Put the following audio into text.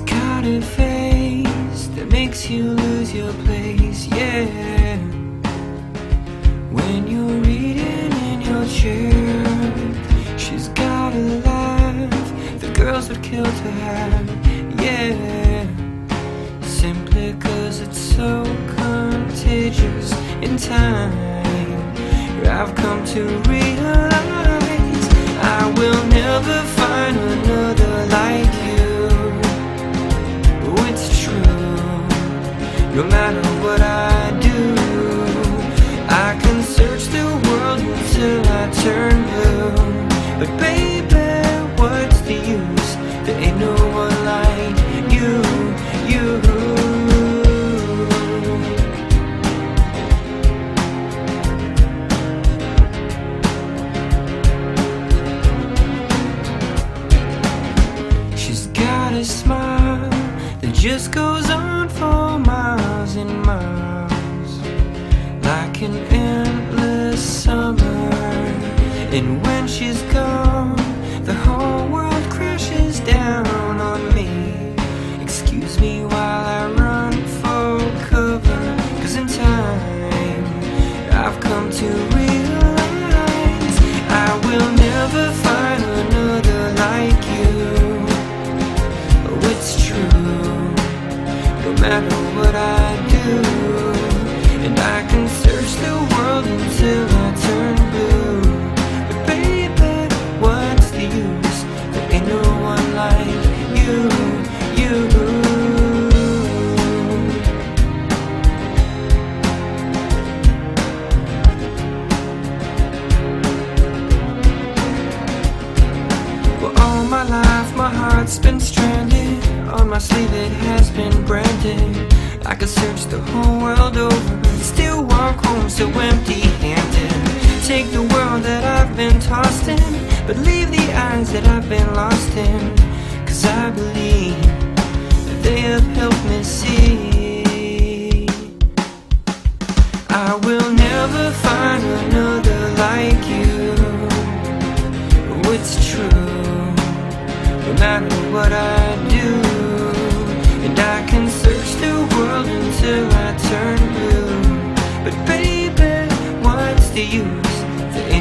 got a face that makes you lose your place, yeah. When you're reading in your chair, she's got a laugh the girls would kill to have, yeah. Simply cause it's so contagious in time. I've come to realize no matter what I do. I can search the world until I turn blue. But baby, what's the use? There ain't no one like you, you. She's got a smile that just goes on for And when she's gone, the whole world crashes down on me. Excuse me while I run for cover, cause in time I've come to my sleeve, it has been branded. I could search the whole world over, still walk home so empty handed. Take the world that I've been tossed in, but leave the eyes that I've been lost in. Cause I believe that they have helped me see. I will never find another like you. Oh, it's true, no matter what I The use?